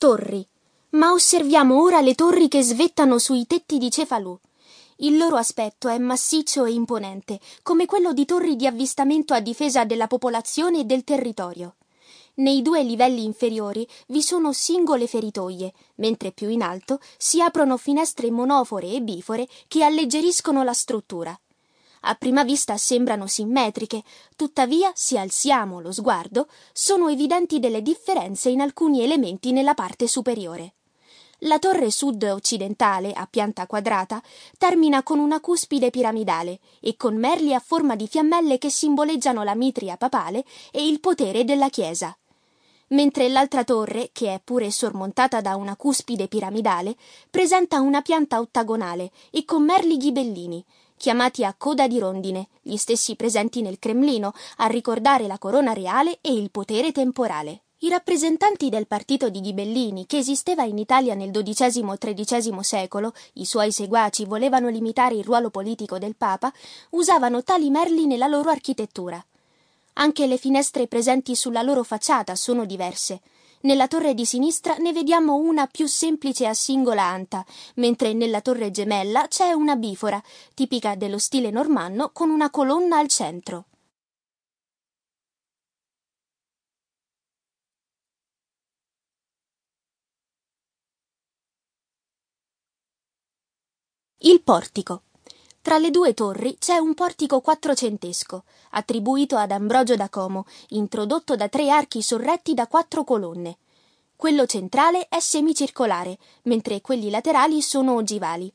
Torri. Ma osserviamo ora le torri che svettano sui tetti di Cefalù. Il loro aspetto è massiccio e imponente, come quello di torri di avvistamento a difesa della popolazione e del territorio. Nei due livelli inferiori vi sono singole feritoie, mentre più in alto si aprono finestre monofore e bifore che alleggeriscono la struttura. A prima vista sembrano simmetriche, tuttavia, se alziamo lo sguardo, sono evidenti delle differenze in alcuni elementi nella parte superiore. La torre sud-occidentale, a pianta quadrata, termina con una cuspide piramidale e con merli a forma di fiammelle che simboleggiano la mitria papale e il potere della Chiesa mentre l'altra torre, che è pure sormontata da una cuspide piramidale, presenta una pianta ottagonale e con merli ghibellini, chiamati a coda di rondine, gli stessi presenti nel Cremlino, a ricordare la corona reale e il potere temporale. I rappresentanti del partito di Ghibellini, che esisteva in Italia nel XII-XIII secolo, i suoi seguaci volevano limitare il ruolo politico del Papa, usavano tali merli nella loro architettura. Anche le finestre presenti sulla loro facciata sono diverse. Nella torre di sinistra ne vediamo una più semplice a singola anta, mentre nella torre gemella c'è una bifora, tipica dello stile normanno, con una colonna al centro. Il portico. Tra le due torri c'è un portico quattrocentesco, attribuito ad Ambrogio da Como, introdotto da tre archi sorretti da quattro colonne. Quello centrale è semicircolare, mentre quelli laterali sono ogivali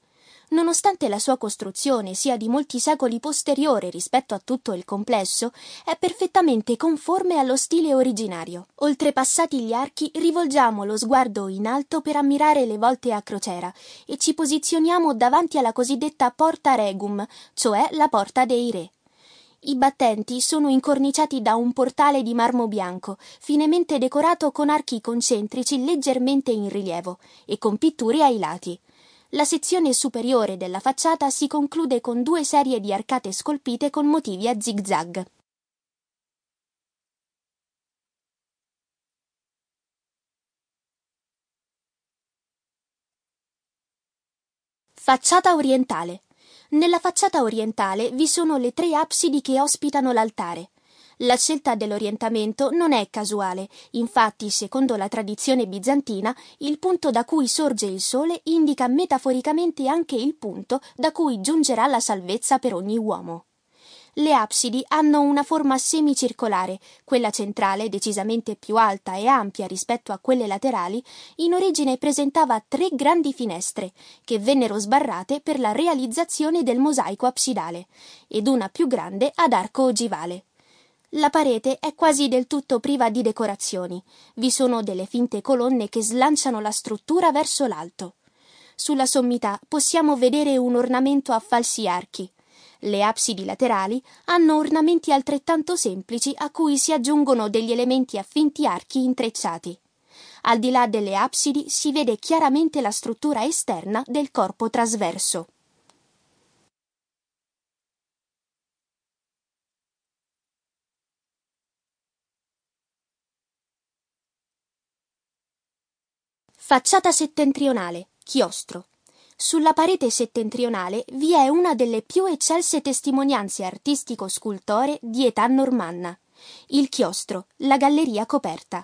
nonostante la sua costruzione sia di molti secoli posteriore rispetto a tutto il complesso, è perfettamente conforme allo stile originario. Oltrepassati gli archi, rivolgiamo lo sguardo in alto per ammirare le volte a crociera e ci posizioniamo davanti alla cosiddetta porta regum, cioè la porta dei re. I battenti sono incorniciati da un portale di marmo bianco, finemente decorato con archi concentrici leggermente in rilievo e con pitture ai lati. La sezione superiore della facciata si conclude con due serie di arcate scolpite con motivi a zig-zag. Facciata orientale. Nella facciata orientale vi sono le tre absidi che ospitano l'altare. La scelta dell'orientamento non è casuale, infatti, secondo la tradizione bizantina, il punto da cui sorge il sole indica metaforicamente anche il punto da cui giungerà la salvezza per ogni uomo. Le absidi hanno una forma semicircolare, quella centrale, decisamente più alta e ampia rispetto a quelle laterali, in origine presentava tre grandi finestre, che vennero sbarrate per la realizzazione del mosaico absidale, ed una più grande ad arco ogivale. La parete è quasi del tutto priva di decorazioni. Vi sono delle finte colonne che slanciano la struttura verso l'alto. Sulla sommità possiamo vedere un ornamento a falsi archi. Le absidi laterali hanno ornamenti altrettanto semplici a cui si aggiungono degli elementi a finti archi intrecciati. Al di là delle absidi si vede chiaramente la struttura esterna del corpo trasverso. Facciata settentrionale, chiostro. Sulla parete settentrionale vi è una delle più eccelse testimonianze artistico-scultoree di età normanna. Il chiostro, la galleria coperta.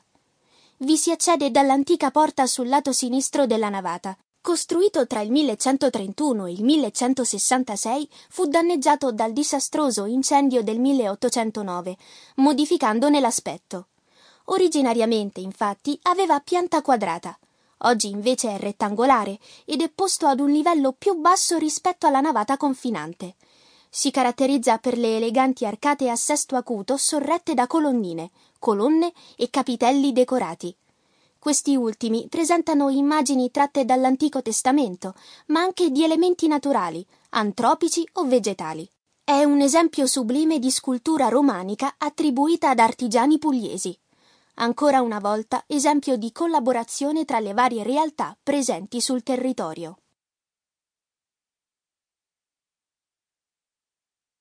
Vi si accede dall'antica porta sul lato sinistro della navata. Costruito tra il 1131 e il 1166, fu danneggiato dal disastroso incendio del 1809, modificandone l'aspetto. Originariamente, infatti, aveva pianta quadrata, Oggi invece è rettangolare ed è posto ad un livello più basso rispetto alla navata confinante. Si caratterizza per le eleganti arcate a sesto acuto sorrette da colonnine, colonne e capitelli decorati. Questi ultimi presentano immagini tratte dall'Antico Testamento, ma anche di elementi naturali, antropici o vegetali. È un esempio sublime di scultura romanica attribuita ad artigiani pugliesi ancora una volta esempio di collaborazione tra le varie realtà presenti sul territorio.